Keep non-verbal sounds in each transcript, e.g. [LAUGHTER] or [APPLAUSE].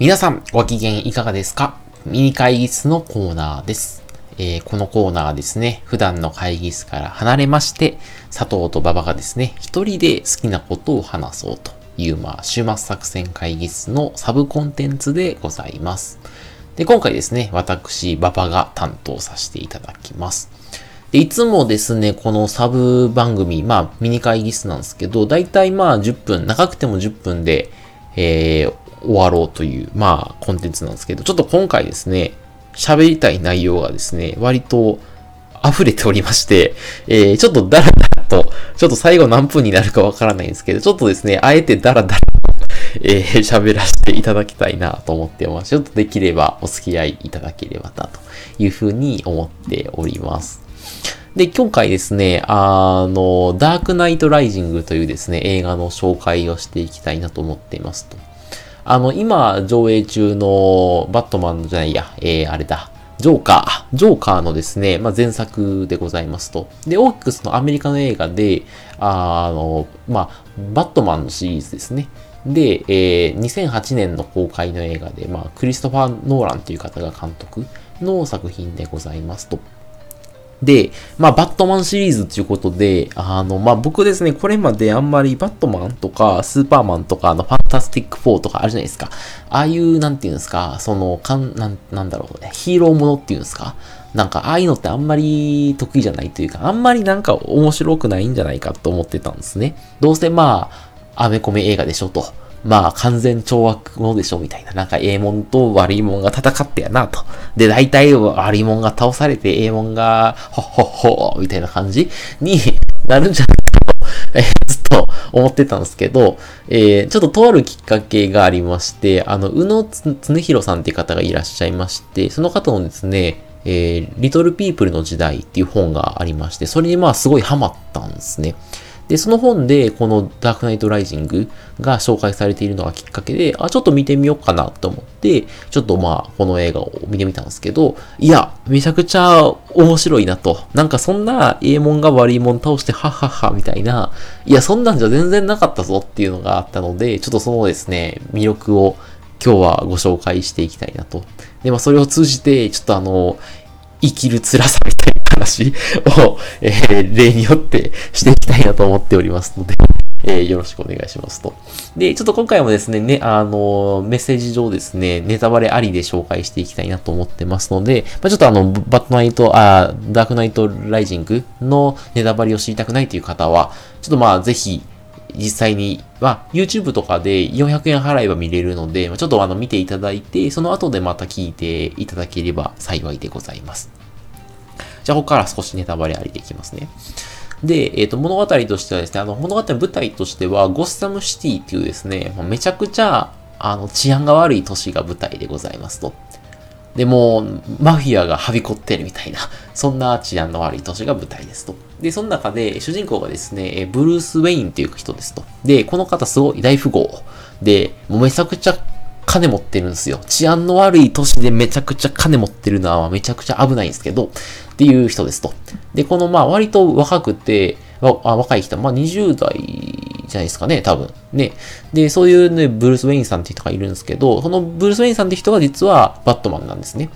皆さん、ご機嫌いかがですか？ミニ会議室のコーナーです。えー、このコーナーはですね、普段の会議室から離れまして、佐藤と馬場がですね、一人で好きなことを話そうという、まあ、週末作戦会議室のサブコンテンツでございます。で、今回ですね、私、馬場が担当させていただきます。で、いつもですね、このサブ番組、まあ、ミニ会議室なんですけど、だいたいまあ10分、長くても10分で、えー、終わろうという、まあ、コンテンツなんですけど、ちょっと今回ですね、喋りたい内容がですね、割と溢れておりまして、えー、ちょっとダラダラと、ちょっと最後何分になるかわからないんですけど、ちょっとですね、あえてダラダラと、えー、喋らせていただきたいなと思ってます。ちょっとできればお付き合いいただければなというふうに思っております。で、今回ですね、あの、ダークナイトライジングというですね、映画の紹介をしていきたいなと思っていますと。あの、今上映中のバットマンじゃないや、えー、あれだ。ジョーカー、ジョーカーのですね、まあ、前作でございますと。で、大きくそのアメリカの映画で、あの、まあ、バットマンのシリーズですね。で、えー、2008年の公開の映画で、まあ、クリストファー・ノーランという方が監督の作品でございますと。で、まあ、バットマンシリーズっていうことで、あの、まあ、僕ですね、これまであんまりバットマンとか、スーパーマンとか、あの、ファンタスティック4とかあるじゃないですか。ああいう、なんていうんですか、その、かん、なん、なんだろう、ヒーローものっていうんですか。なんか、ああいうのってあんまり得意じゃないというか、あんまりなんか面白くないんじゃないかと思ってたんですね。どうせまあ、アメコメ映画でしょと。まあ完全懲悪者でしょみたいな。なんかええもんと悪いもんが戦ってやなと。で、大体悪いもんが倒されてええもんがほっほっほみたいな感じになるんじゃないかと、[LAUGHS] え、ずっと思ってたんですけど、えー、ちょっととあるきっかけがありまして、あの、宇野常弘さんっていう方がいらっしゃいまして、その方のですね、えー、リトルピープルの時代っていう本がありまして、それにまあすごいハマったんですね。で、その本で、このダークナイトライジングが紹介されているのがきっかけで、あ、ちょっと見てみようかなと思って、ちょっとまあ、この映画を見てみたんですけど、いや、めちゃくちゃ面白いなと。なんかそんな、ええもんが悪いもん倒して、はっはっは、みたいな、いや、そんなんじゃ全然なかったぞっていうのがあったので、ちょっとそのですね、魅力を今日はご紹介していきたいなと。で、まあ、それを通じて、ちょっとあの、生きる辛さみたいな話を、えー、例によってしていきたいなと思っておりますのでえー、よろしくお願いしますと。で、ちょっと今回もですね、ね、あの、メッセージ上ですね、ネタバレありで紹介していきたいなと思ってますので、まあ、ちょっとあの、バットナイト、あダークナイトライジングのネタバレを知りたくないという方は、ちょっとまあ、ぜひ、実際に、まあ、YouTube とかで400円払えば見れるので、ちょっとあの、見ていただいて、その後でまた聞いていただければ幸いでございます。じゃあ、ここから少しネタバレありでいきますね。で、えっ、ー、と、物語としてはですね、あの、物語の舞台としては、ゴッサムシティっていうですね、めちゃくちゃ、あの、治安が悪い都市が舞台でございますと。で、もマフィアがはびこってるみたいな、[LAUGHS] そんな治安の悪い都市が舞台ですと。で、その中で、主人公がですね、ブルース・ウェインっていう人ですと。で、この方すごい大富豪。で、もうめちゃくちゃ金持ってるんですよ。治安の悪い都市でめちゃくちゃ金持ってるのはめちゃくちゃ危ないんですけど、っていう人ですと。で、このまあ割と若くて、あ若い人、まあ20代じゃないですかね、多分。ね。で、そういうね、ブルース・ウェインさんって人がいるんですけど、そのブルース・ウェインさんって人が実はバットマンなんですね。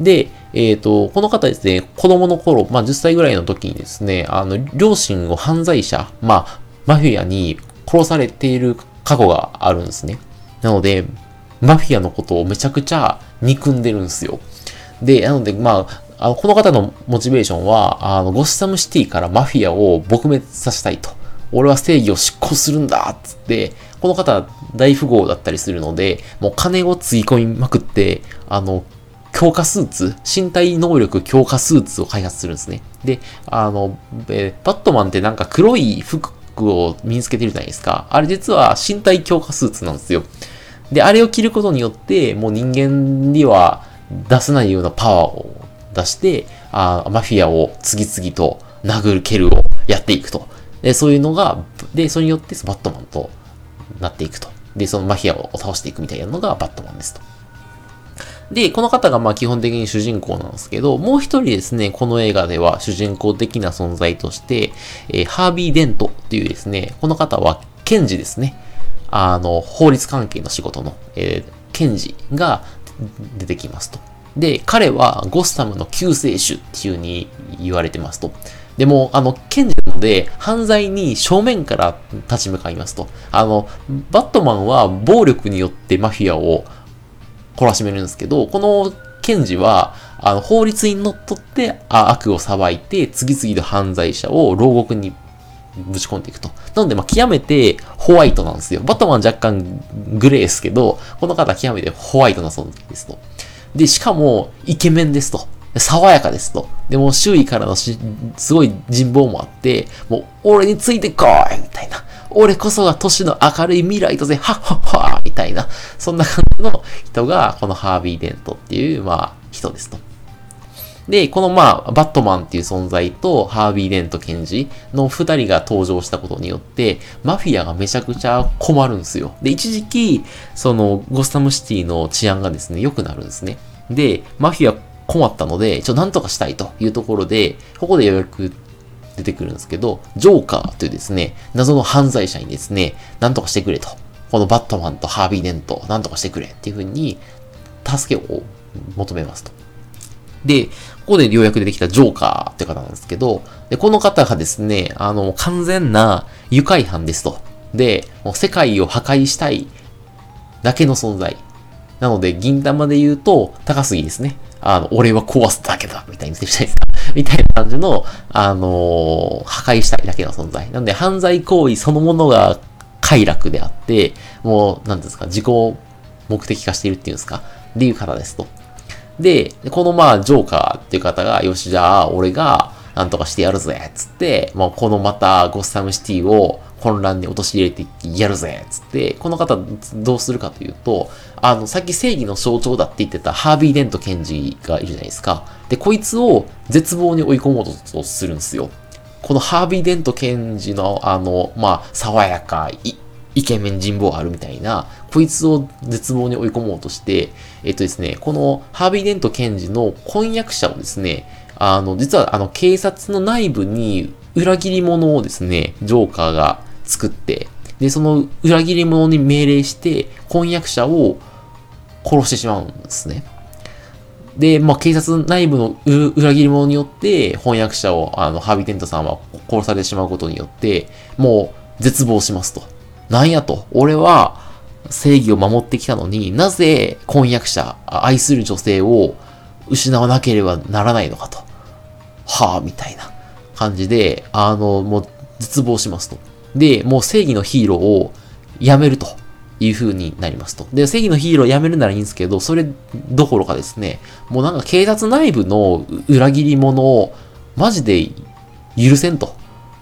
で、えっ、ー、と、この方ですね、子供の頃、まあ10歳ぐらいの時にですね、あの、両親を犯罪者、まあ、マフィアに殺されている過去があるんですね。なので、マフィアのことをめちゃくちゃ憎んでるんですよ。で、なので、まあ、あのこの方のモチベーションは、あの、ゴッサムシティからマフィアを撲滅させたいと。俺は正義を執行するんだっつって、この方大富豪だったりするので、もう金をつぎ込みまくって、あの、強化スーツ、身体能力強化スーツを開発するんですね。で、あの、えバットマンってなんか黒い服を身につけてるじゃないですか。あれ実は身体強化スーツなんですよ。で、あれを着ることによって、もう人間には出せないようなパワーを出して、あマフィアを次々と殴る蹴るをやっていくと。で、そういうのが、で、それによってバットマンとなっていくと。で、そのマフィアを倒していくみたいなのがバットマンですと。で、この方がまあ基本的に主人公なんですけど、もう一人ですね、この映画では主人公的な存在として、えー、ハービー・デントっていうですね、この方は検事ですね。あの、法律関係の仕事の、えー、検事が出てきますと。で、彼はゴスタムの救世主っていう風に言われてますと。でも、あの、検事なので、犯罪に正面から立ち向かいますと。あの、バットマンは暴力によってマフィアを懲らしめるんですけど、この検事は、あの、法律にのっって悪を裁いて、次々と犯罪者を牢獄にぶち込んでいくと。なので、まあ、極めてホワイトなんですよ。バットマン若干グレーですけど、この方極めてホワイトな存在ですと。で、しかも、イケメンですと。爽やかですと。でも、周囲からのし、すごい人望もあって、もう、俺についてこいみたいな。俺こそが都市の明るい未来とぜ、はっはっはみたいな。そんな感じの人が、このハービー・デントっていう、まあ、人ですと。で、このまあ、バットマンっていう存在と、ハービー・デント検事の二人が登場したことによって、マフィアがめちゃくちゃ困るんですよ。で、一時期、その、ゴスタムシティの治安がですね、良くなるんですね。で、マフィア困ったので、ちょ、なんとかしたいというところで、ここでようやく出てくるんですけど、ジョーカーというですね、謎の犯罪者にですね、なんとかしてくれと。このバットマンとハービー・デント、なんとかしてくれっていう風に、助けを求めますと。で、ここでようやく出てきたジョーカーって方なんですけど、で、この方がですね、あの、完全な愉快犯ですと。で、もう世界を破壊したいだけの存在。なので、銀玉で言うと、高杉ですね。あの、俺は壊すだけだみたいに言ってたいですかみたいな感じの、あのー、破壊したいだけの存在。なんで、犯罪行為そのものが快楽であって、もう、なんですか、自己目的化しているっていうんですかっていう方ですと。で、このまあ、ジョーカーっていう方が、よし、じゃあ、俺が、なんとかしてやるぜつって、まあ、このまた、ゴッサムシティを混乱に陥れてやるぜつって、この方どうするかというと、あの、さっき正義の象徴だって言ってたハービー・デント検事がいるじゃないですか。で、こいつを絶望に追い込もうとするんですよ。このハービー・デント検事の、あの、まあ、爽やか、イケメン人望あるみたいな、こいつを絶望に追い込もうとして、えっとですね、このハービー・デント検事の婚約者をですね、あの、実はあの警察の内部に裏切り者をですね、ジョーカーが作って、で、その裏切り者に命令して、婚約者を殺してしまうんですね。で、まあ、警察内部の裏切り者によって、翻訳者を、あの、ハービー・テントさんは殺されてしまうことによって、もう絶望しますと。なんやと。俺は正義を守ってきたのになぜ婚約者、愛する女性を失わなければならないのかと。はあ、みたいな感じで、あの、もう絶望しますと。で、もう正義のヒーローをやめるという風になりますと。で、正義のヒーローをやめるならいいんですけど、それどころかですね、もうなんか警察内部の裏切り者をマジで許せんと。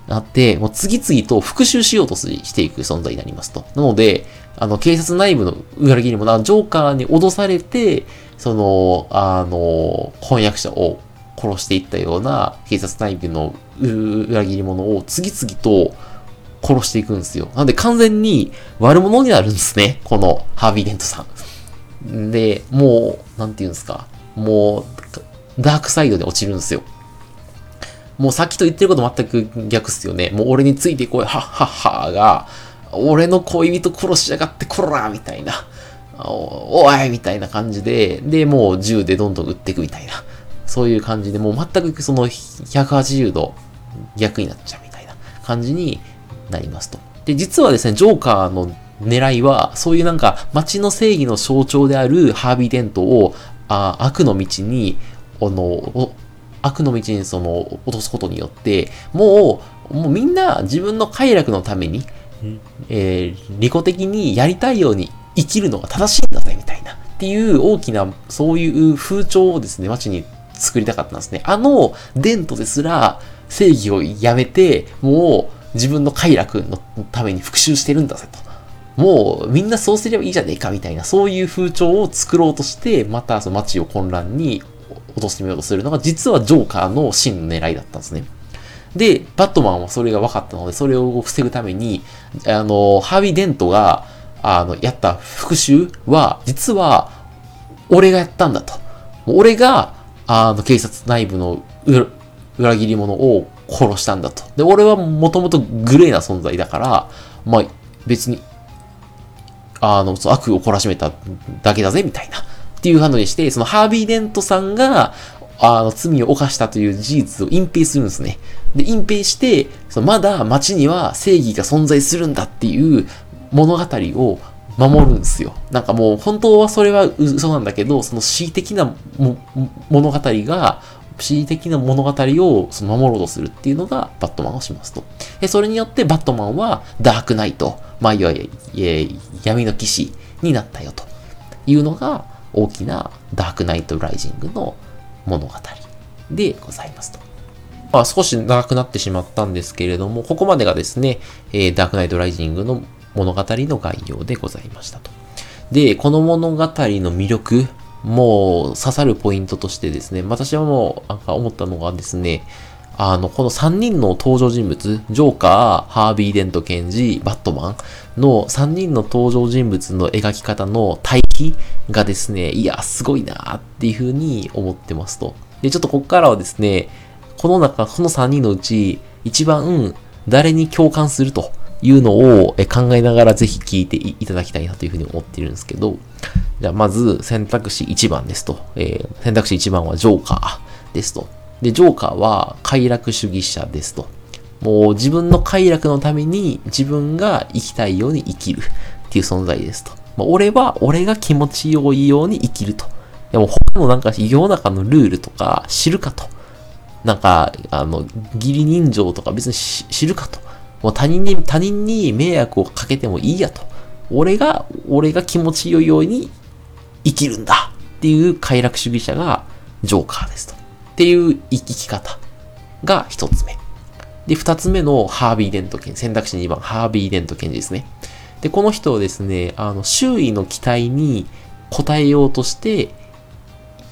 なって、もう次々と復讐しようとしていく存在になりますと。なので、あの、警察内部の裏切り者、ジョーカーに脅されて、その、あの、翻訳者を殺していったような警察内部の裏切り者を次々と殺していくんですよ。なので完全に悪者になるんですね。このハービー・デントさん。で、もう、なんて言うんですか。もう、ダークサイドで落ちるんですよ。もうさっきと言ってること全く逆っすよね。もう俺についてこい、はっはっはが、俺の恋人殺しやがってこらみたいな。おおいみたいな感じで、で、もう銃でどんどん撃っていくみたいな。そういう感じで、もう全くその180度逆になっちゃうみたいな感じになりますと。で、実はですね、ジョーカーの狙いは、そういうなんか街の正義の象徴であるハービー・デントをあ悪の道に、あの、悪の道にその落とすことによって、もう、もうみんな自分の快楽のために、えー、利己的にやりたいように生きるのが正しいんだぜ、みたいな。っていう大きな、そういう風潮をですね、街に作りたかったんですね。あの、デントですら、正義をやめて、もう自分の快楽のために復讐してるんだぜと。もうみんなそうすればいいじゃねえかみたいな、そういう風潮を作ろうとして、またその街を混乱に落としてみようとするのが、実はジョーカーの真の狙いだったんですね。で、バットマンはそれが分かったので、それを防ぐために、あの、ハービー・デントが、あの、やった復讐は、実は、俺がやったんだと。俺が、あの、警察内部の裏切り者を殺したんだと。で、俺はもともとグレーな存在だから、まあ、別に、あの、悪を懲らしめただけだぜ、みたいな。っていう話でして、そのハービー・デントさんが、あの、罪を犯したという事実を隠蔽するんですね。で、隠蔽して、そのまだ街には正義が存在するんだっていう物語を守るんですよ。なんかもう本当はそれは嘘なんだけど、その恣意的な物語が、恣意的な物語をその守ろうとするっていうのがバットマンをしますと。で、それによってバットマンはダークナイト、まあ、いわゆる闇の騎士になったよというのが大きなダークナイトライジングの物語でございますと。まあ、少し長くなってしまったんですけれども、ここまでがですね、えー、ダークナイトライジングの物語の概要でございましたと。で、この物語の魅力、もう刺さるポイントとしてですね、私はもうなんか思ったのがですね、あの、この3人の登場人物、ジョーカー、ハービー・デント検事、バットマンの3人の登場人物の描き方の対比がですね、いや、すごいなっていうふうに思ってますと。で、ちょっとここからはですね、この中、この3人のうち、一番誰に共感するというのを考えながらぜひ聞いていただきたいなというふうに思っているんですけど、じゃあまず選択肢1番ですと。えー、選択肢1番はジョーカーですと。で、ジョーカーは快楽主義者ですと。もう自分の快楽のために自分が生きたいように生きるっていう存在ですと。まあ、俺は俺が気持ちよいように生きると。でも他のなんか世の中のルールとか知るかと。なんか、あの、義理人情とか別に知るかと。もう他人に、他人に迷惑をかけてもいいやと。俺が、俺が気持ちよいように生きるんだっていう快楽主義者がジョーカーですと。っていう生き方が一つ目。で、二つ目のハービー・デントケン、選択肢2番、ハービー・デントケンジですね。で、この人をですね、あの、周囲の期待に応えようとして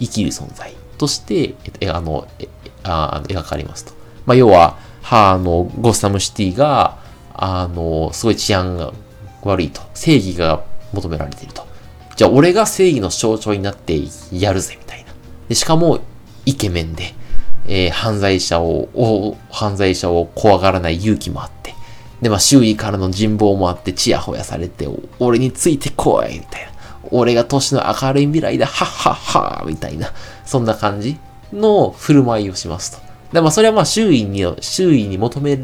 生きる存在として、えあの、えあ描かれますと。まあ、要は、は、あの、ゴッサムシティが、あの、すごい治安が悪いと。正義が求められていると。じゃあ、俺が正義の象徴になってやるぜ、みたいな。で、しかも、イケメンで、えー、犯罪者を、犯罪者を怖がらない勇気もあって。で、まあ、周囲からの人望もあって、ちやほやされて、俺についてこい、みたいな。俺が年の明るい未来だ、はっはっは、みたいな。そんな感じの振る舞いをしますと。で、まあ、それはまあ、周囲に、周囲に求め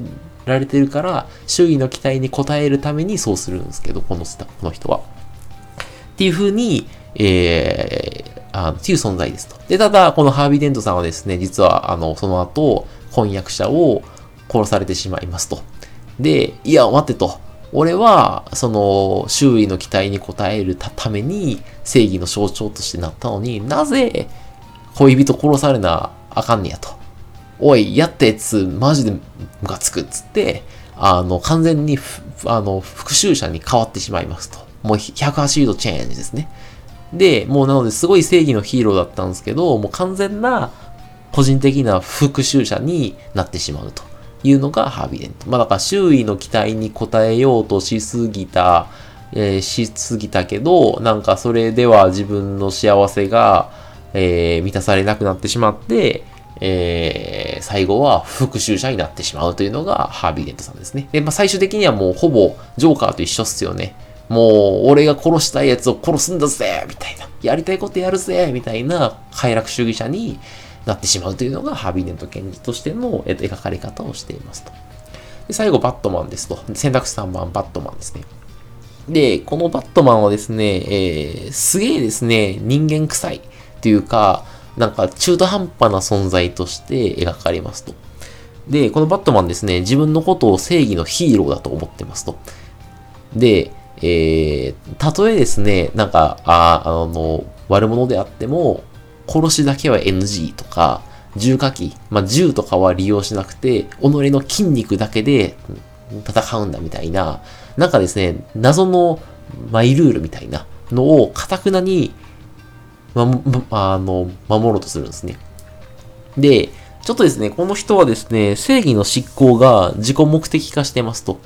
られてるから、周囲の期待に応えるためにそうするんですけど、このこの人は。っていう風に、えー、あっていう存在ですと。で、ただ、このハービー・デントさんはですね、実は、あの、その後、婚約者を殺されてしまいますと。で、いや、待ってと。俺は、その、周囲の期待に応えるために、正義の象徴としてなったのになぜ、恋人殺されなあかんねやと。おい、やったやつ、マジでムカつくっつって、あの、完全に、あの、復讐者に変わってしまいますと。もう180度チェンジですね。で、もうなのですごい正義のヒーローだったんですけど、もう完全な個人的な復讐者になってしまうというのがハービデント。まあだから周囲の期待に応えようとしすぎた、えー、しすぎたけど、なんかそれでは自分の幸せが、えー、満たされなくなってしまって、えー、最後は復讐者になってしまうというのがハービーデントさんですね。で、まあ、最終的にはもうほぼジョーカーと一緒っすよね。もう、俺が殺したい奴を殺すんだぜみたいな。やりたいことやるぜみたいな快楽主義者になってしまうというのがハビーデント検事としてのえっと描かれ方をしていますと。で最後、バットマンですと。選択肢3番、バットマンですね。で、このバットマンはですね、えー、すげえですね、人間臭いというか、なんか中途半端な存在として描かれますと。で、このバットマンですね、自分のことを正義のヒーローだと思ってますと。で、えー、たとえですね、なんか、ああの、悪者であっても、殺しだけは NG とか、銃火器、まあ、銃とかは利用しなくて、己の筋肉だけで戦うんだみたいな、なんかですね、謎のマイルールみたいなのを、かたくなにま、ま、あの、守ろうとするんですね。で、ちょっとですね、この人はですね、正義の執行が自己目的化してますと。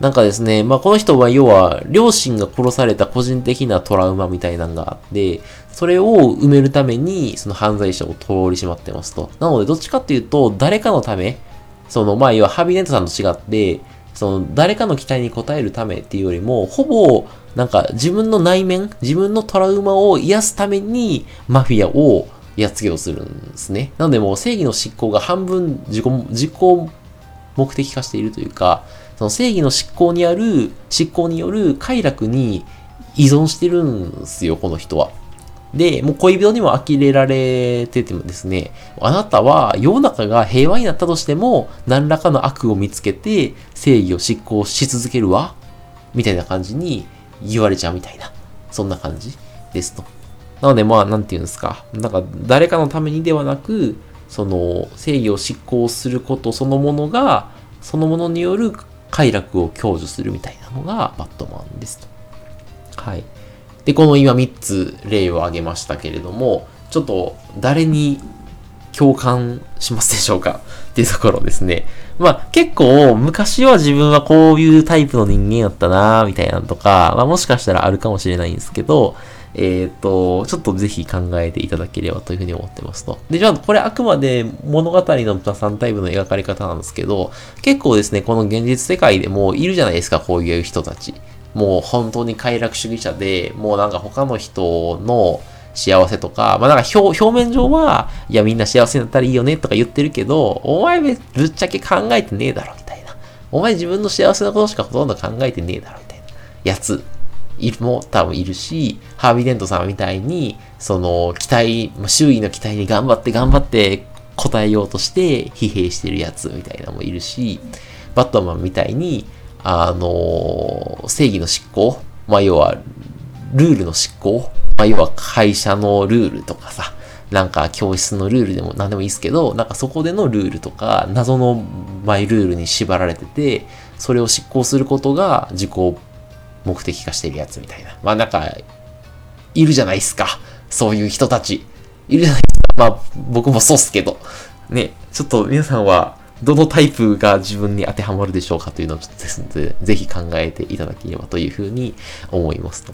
なんかですね、まあ、この人は要は、両親が殺された個人的なトラウマみたいなのがあって、それを埋めるために、その犯罪者を通り締まってますと。なので、どっちかっていうと、誰かのため、その、まあ、要は、ハビネットさんと違って、その、誰かの期待に応えるためっていうよりも、ほぼ、なんか自分の内面、自分のトラウマを癒すためにマフィアをやっつけようとするんですね。なのでもう正義の執行が半分自己、自己目的化しているというか、その正義の執行にある、執行による快楽に依存してるんですよ、この人は。で、もう恋人にも呆れられててもですね、あなたは世の中が平和になったとしても、何らかの悪を見つけて正義を執行し続けるわみたいな感じに言われちゃうみたいな、そんな感じですと。なのでまあ、なんていうんですか。なんか誰かのためにではなく、その正義を執行することそのものが、そのものによる快楽を享受するみたいなのがバットマンですと。はい。で、この今3つ例を挙げましたけれども、ちょっと誰に共感しますでしょうか？[LAUGHS] っていうところですね。まあ結構昔は自分はこういうタイプの人間やったなみたいなのとか、まあもしかしたらあるかもしれないんですけど、えっ、ー、と、ちょっとぜひ考えていただければというふうに思ってますと。で、じゃあこれあくまで物語の3タイプの描かれ方なんですけど、結構ですね、この現実世界でもいるじゃないですか、こういう人たち。もう本当に快楽主義者で、もうなんか他の人の幸せとか、まあなんか表表面上は、いやみんな幸せになったらいいよねとか言ってるけど、お前ぶっちゃけ考えてねえだろみたいな。お前自分の幸せなことしかほとんど考えてねえだろみたいなやついも多分いるし、ハービーデントさんみたいに、その期待、周囲の期待に頑張って頑張って答えようとして疲弊してるやつみたいなのもいるし、バットマンみたいに、あの、正義の執行まあ、要は、ルールの執行まあ、要は会社のルールとかさ、なんか教室のルールでも何でもいいですけど、なんかそこでのルールとか、謎のマイルールに縛られてて、それを執行することが自己目的化してるやつみたいな。まあなんか、いるじゃないですか。そういう人たち。いるじゃないですか。まあ僕もそうっすけど。ね、ちょっと皆さんは、どのタイプが自分に当てはまるでしょうかというのをちょっとですので、ぜひ考えていただければというふうに思いますと。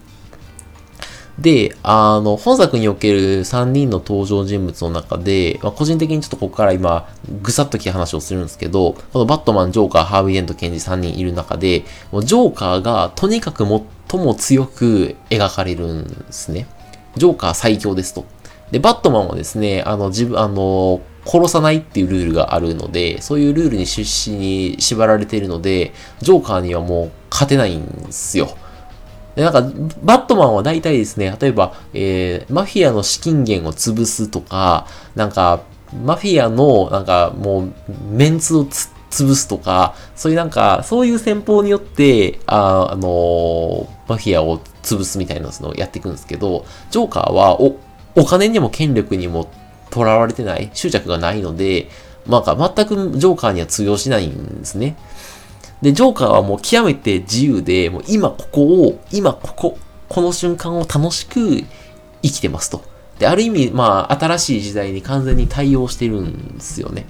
で、あの、本作における3人の登場人物の中で、まあ、個人的にちょっとここから今、ぐさっときた話をするんですけど、このバットマン、ジョーカー、ハービー・デント、ケンジ3人いる中で、もうジョーカーがとにかく最も強く描かれるんですね。ジョーカー最強ですと。で、バットマンはですね、あの、自分、あの、殺さないっていうルールがあるので、そういうルールに出資に縛られているので、ジョーカーにはもう勝てないんですよ。で、なんか、バットマンは大体ですね、例えば、えー、マフィアの資金源を潰すとか、なんか、マフィアの、なんか、もう、メンツを潰すとか、そういうなんか、そういう戦法によって、あ、あのー、マフィアを潰すみたいなのをやっていくんですけど、ジョーカーは、お、お金にも権力にも囚われてない、執着がないので、まあ、全くジョーカーには通用しないんですね。で、ジョーカーはもう極めて自由で、もう今ここを、今ここ、この瞬間を楽しく生きてますと。で、ある意味、まあ、新しい時代に完全に対応してるんですよね。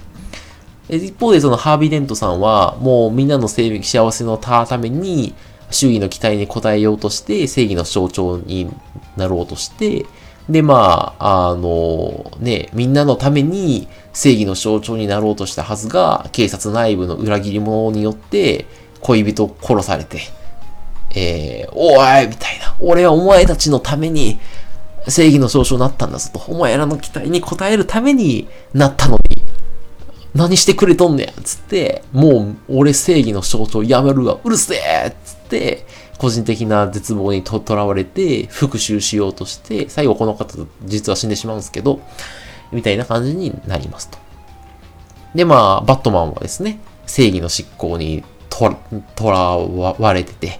一方でそのハービー・デントさんは、もうみんなの幸せのために、周囲の期待に応えようとして、正義の象徴になろうとして、で、まあ、あの、ね、みんなのために正義の象徴になろうとしたはずが、警察内部の裏切り者によって恋人を殺されて、えー、おいみたいな。俺はお前たちのために正義の象徴になったんだぞと。お前らの期待に応えるためになったのに、何してくれとんねんつって、もう俺正義の象徴やめるわ、うるせえつって、個人的な絶望にとらわれて復讐しようとして、最後この方実は死んでしまうんですけど、みたいな感じになりますと。で、まあ、バットマンはですね、正義の執行にとらわれてて、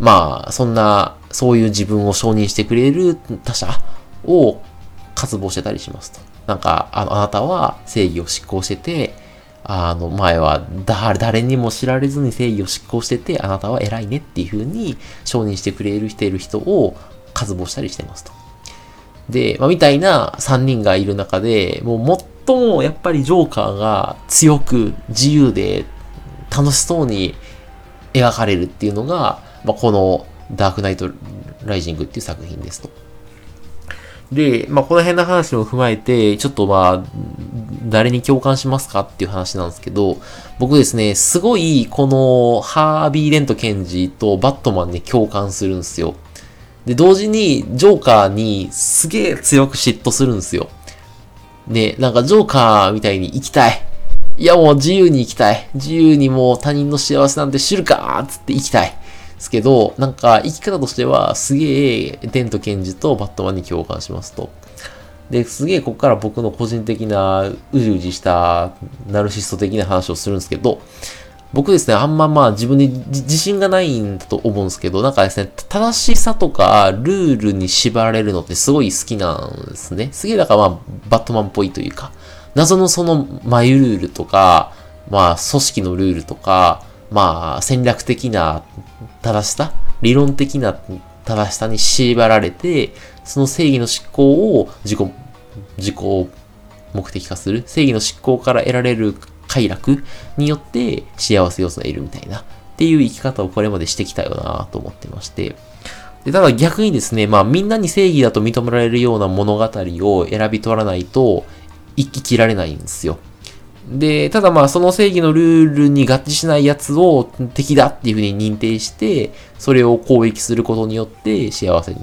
まあ、そんな、そういう自分を承認してくれる他者を渇望してたりしますと。なんか、あの、あなたは正義を執行してて、あの、前は誰にも知られずに正義を執行してて、あなたは偉いねっていう風に承認してくれる人いる人を渇望したりしてますと。で、まあ、みたいな3人がいる中で、もう最もやっぱりジョーカーが強く自由で楽しそうに描かれるっていうのが、まあ、このダークナイトライジングっていう作品ですと。で、まあ、この辺の話を踏まえて、ちょっとまあ、誰に共感しますかっていう話なんですけど、僕ですね、すごい、この、ハービー・レント検事とバットマンに共感するんですよ。で、同時に、ジョーカーにすげえ強く嫉妬するんですよ。ね、なんかジョーカーみたいに生きたい。いやもう自由に生きたい。自由にもう他人の幸せなんて知るかーつって生きたい。ですけど、なんか生き方としてはすげえデンとケンジとバットマンに共感しますと。で、すげえここから僕の個人的なうじうじしたナルシスト的な話をするんですけど、僕ですね、あんままあ自分に自信がないんだと思うんですけど、なんかですね、正しさとかルールに縛られるのってすごい好きなんですね。すげえだからまあ、バットマンっぽいというか、謎のその眉ルールとか、まあ、組織のルールとか、まあ、戦略的な正しさ、理論的な正しさに縛られて、その正義の執行を自己、自己目的化する、正義の執行から得られる快楽によって幸せ要素がいるみたいな、っていう生き方をこれまでしてきたよなと思ってまして、で、ただ逆にですね、まあみんなに正義だと認められるような物語を選び取らないと生き切られないんですよ。で、ただまあその正義のルールに合致しないやつを敵だっていうふうに認定して、それを攻撃することによって幸せに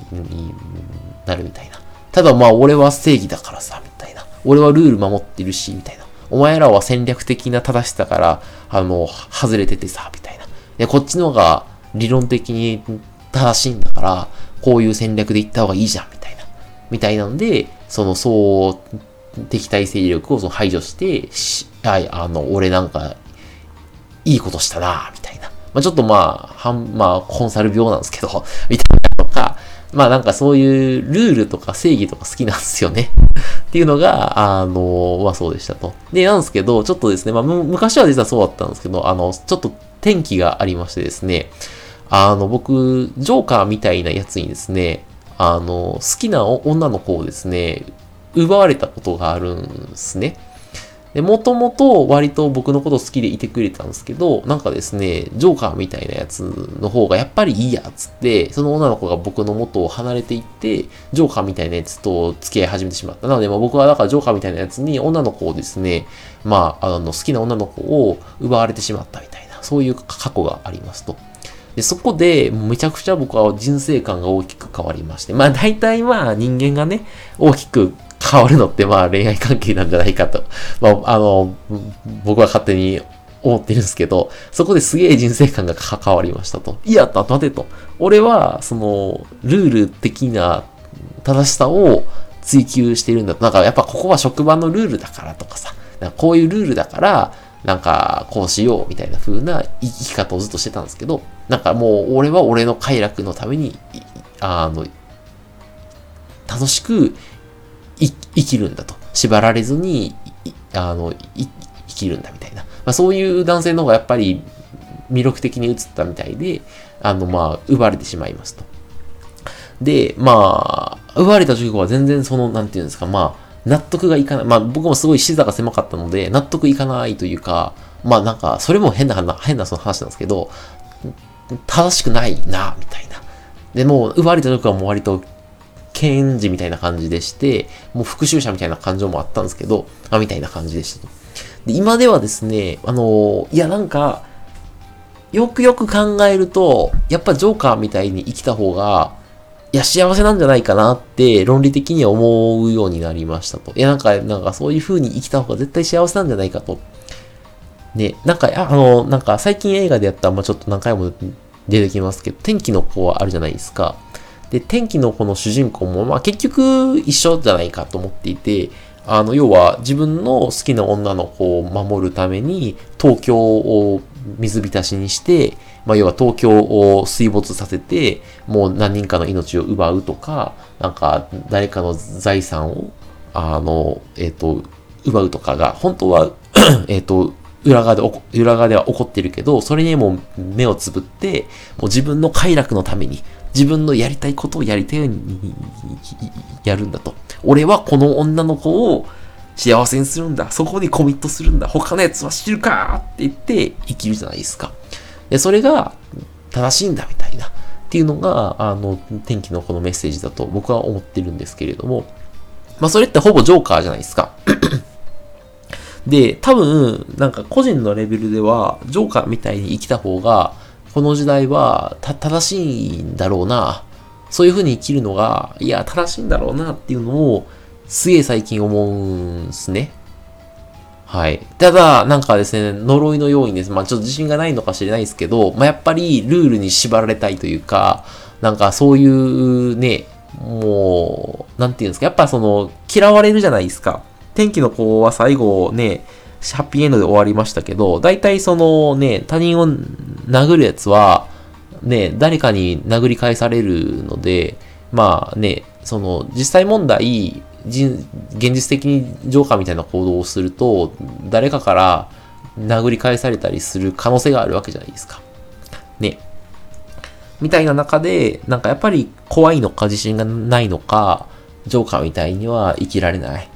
なるみたいな。ただまあ俺は正義だからさ、みたいな。俺はルール守ってるし、みたいな。お前らは戦略的な正しさから、あの、外れててさ、みたいな。で、こっちの方が理論的に正しいんだから、こういう戦略で行った方がいいじゃん、みたいな。みたいなので、その、そう、敵対勢力をその排除して、はい、あの、俺なんか、いいことしたな、みたいな。まあ、ちょっとまあ、はん、まあ、コンサル病なんですけど、[LAUGHS] みたいなとか、まあなんかそういうルールとか正義とか好きなんですよね [LAUGHS] っていうのが、あの、まあそうでしたと。で、なんですけど、ちょっとですね、まあ昔は実はそうだったんですけど、あの、ちょっと転機がありましてですね、あの、僕、ジョーカーみたいなやつにですね、あの、好きな女の子をですね、奪われたことがあるんですね。で、もともと割と僕のこと好きでいてくれたんですけど、なんかですね、ジョーカーみたいなやつの方がやっぱりいいやつって、その女の子が僕の元を離れていって、ジョーカーみたいなやつと付き合い始めてしまった。なので、まあ、僕はだからジョーカーみたいなやつに女の子をですね、まあ、あの、好きな女の子を奪われてしまったみたいな、そういう過去がありますと。で、そこで、めちゃくちゃ僕は人生観が大きく変わりまして、まあ大体まあ人間がね、大きく変わるのってまあ恋愛関係なんじゃないかと、まあ、あの、僕は勝手に思ってるんですけど、そこですげえ人生観が変わりましたと。いや、待てと。俺は、その、ルール的な正しさを追求してるんだと。なんかやっぱここは職場のルールだからとかさ、かこういうルールだから、なんかこうしようみたいな風な生き方をずっとしてたんですけど、なんかもう俺は俺の快楽のために、あの、楽しく生きるんだと。縛られずに、あの、生きるんだみたいな。まあ、そういう男性の方がやっぱり魅力的に映ったみたいで、あの、まあ、奪われてしまいますと。で、まあ、奪われた直後は全然その、なんていうんですか、まあ、納得がいかない。まあ、僕もすごい視座が狭かったので、納得いかないというか、まあなんか、それも変な、変なその話なんですけど、正しくないな、みたいな。でも、奪われた時はもう割と検事みたいな感じでして、もう復讐者みたいな感情もあったんですけど、あ、みたいな感じでした。で、今ではですね、あのいやなんか、よくよく考えると、やっぱジョーカーみたいに生きた方が、いや、幸せなんじゃないかなって論理的には思うようになりましたと。いや、なんか、なんかそういう風に生きた方が絶対幸せなんじゃないかと。ね、なんか、あの、なんか最近映画でやった、まあちょっと何回も出てきますけど、天気の子はあるじゃないですか。で、天気のこの主人公も、まあ結局一緒じゃないかと思っていて、あの、要は自分の好きな女の子を守るために、東京を水浸しにして、まあ要は東京を水没させて、もう何人かの命を奪うとか、なんか誰かの財産を、あの、えっ、ー、と、奪うとかが、本当は [CLEARS THROAT] えっと、裏側で、裏側では起こってるけど、それにも目をつぶって、もう自分の快楽のために、自分のやりたいことをやりたいようにやるんだと。俺はこの女の子を幸せにするんだ。そこにコミットするんだ。他のやつは知るかって言って生きるじゃないですか。で、それが正しいんだみたいな。っていうのが、あの、天気のこのメッセージだと僕は思ってるんですけれども、まあそれってほぼジョーカーじゃないですか。で、多分、なんか個人のレベルでは、ジョーカーみたいに生きた方が、この時代は、た、正しいんだろうな、そういう風に生きるのが、いや、正しいんだろうなっていうのを、すげえ最近思うんすね。はい。ただ、なんかですね、呪いのようにです。まあちょっと自信がないのかもしれないですけど、まあやっぱりルールに縛られたいというか、なんかそういうね、もう、なんていうんですか、やっぱその、嫌われるじゃないですか。天気の子は最後ね、ハッピーエンドで終わりましたけど、大体そのね、他人を殴るやつは、ね、誰かに殴り返されるので、まあね、その、実際問題、現実的にジョーカーみたいな行動をすると、誰かから殴り返されたりする可能性があるわけじゃないですか。ね。みたいな中で、なんかやっぱり怖いのか自信がないのか、ジョーカーみたいには生きられない。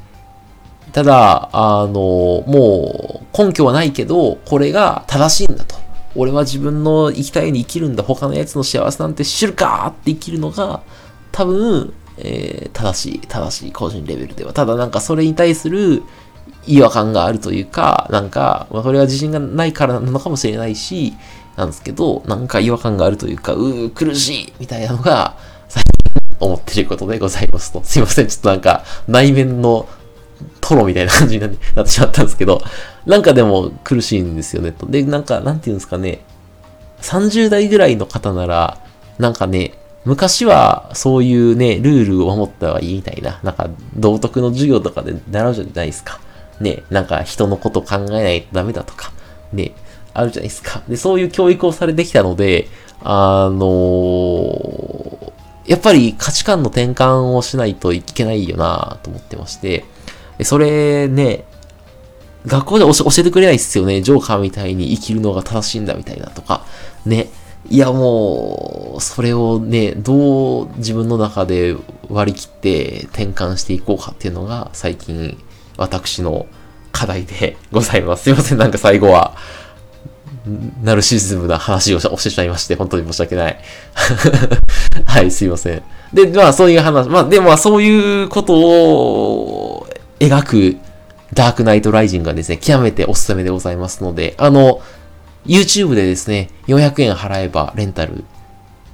ただ、あの、もう根拠はないけど、これが正しいんだと。俺は自分の生きたいように生きるんだ。他のやつの幸せなんて知るかって生きるのが、多分、えー、正しい、正しい個人レベルでは。ただなんかそれに対する違和感があるというか、なんか、まあ、それは自信がないからなのかもしれないし、なんですけど、なんか違和感があるというか、うー、苦しいみたいなのが、最近思ってることでございますと。すいません、ちょっとなんか、内面のトロみたいな感じになってしまったんですけど、なんかでも苦しいんですよね、と。で、なんか、なんていうんですかね、30代ぐらいの方なら、なんかね、昔はそういうね、ルールを守った方がいいみたいな、なんか道徳の授業とかで習うじゃないですか。ね、なんか人のこと考えないとダメだとか、ね、あるじゃないですか。で、そういう教育をされてきたので、あのー、やっぱり価値観の転換をしないといけないよなと思ってまして、それね、学校で教えてくれないっすよね。ジョーカーみたいに生きるのが正しいんだみたいなとか、ね。いやもう、それをね、どう自分の中で割り切って転換していこうかっていうのが最近私の課題で [LAUGHS] ございます。すいません、なんか最後は。ナルシズムな話をしてしまいまして、本当に申し訳ない。[LAUGHS] はい、すいません。で、まあそういう話、まあでもそういうことを描くダークナイトライジングがですね、極めておすすめでございますので、あの、YouTube でですね、400円払えばレンタル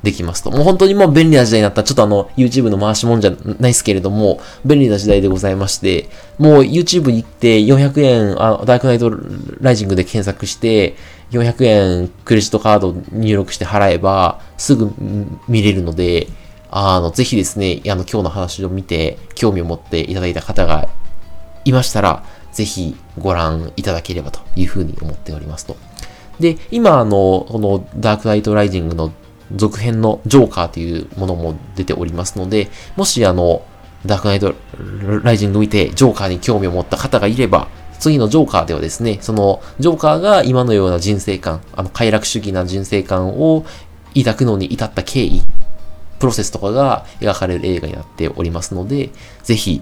できますと。もう本当にもう便利な時代になった。ちょっとあの、YouTube の回しもんじゃないですけれども、便利な時代でございまして、もう YouTube に行って400円、あダークナイトライジングで検索して、400円クレジットカード入力して払えば、すぐ見れるので、あの、ぜひですね、あの、今日の話を見て、興味を持っていただいた方がいましたら、ぜひご覧いただければというふうに思っておりますと。で、今、あの、このダークナイトライジングの続編のジョーカーというものも出ておりますので、もしあの、ダークナイトライジング見てジョーカーに興味を持った方がいれば、次のジョーカーではですね、そのジョーカーが今のような人生観、あの快楽主義な人生観を抱くのに至った経緯、プロセスとかが描かれる映画になっておりますので、ぜひ、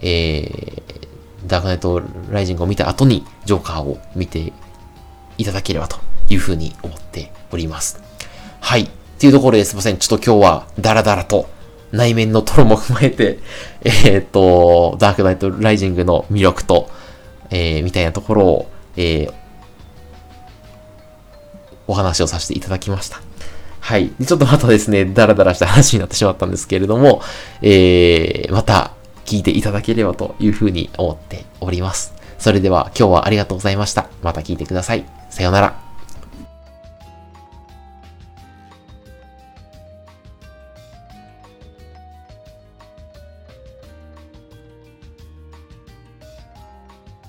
えー、ダークナイトライジングを見た後にジョーカーを見ていただければというふうに思っております。はい。っていうところですいません。ちょっと今日はダラダラと内面の吐露も踏まえて、[LAUGHS] えー、っと、ダークナイトライジングの魅力と、えー、みたいなところを、えー、お話をさせていただきました。はい。ちょっとまたですね、ダラダラした話になってしまったんですけれども、えー、また聞いていただければというふうに思っております。それでは今日はありがとうございました。また聞いてください。さようなら。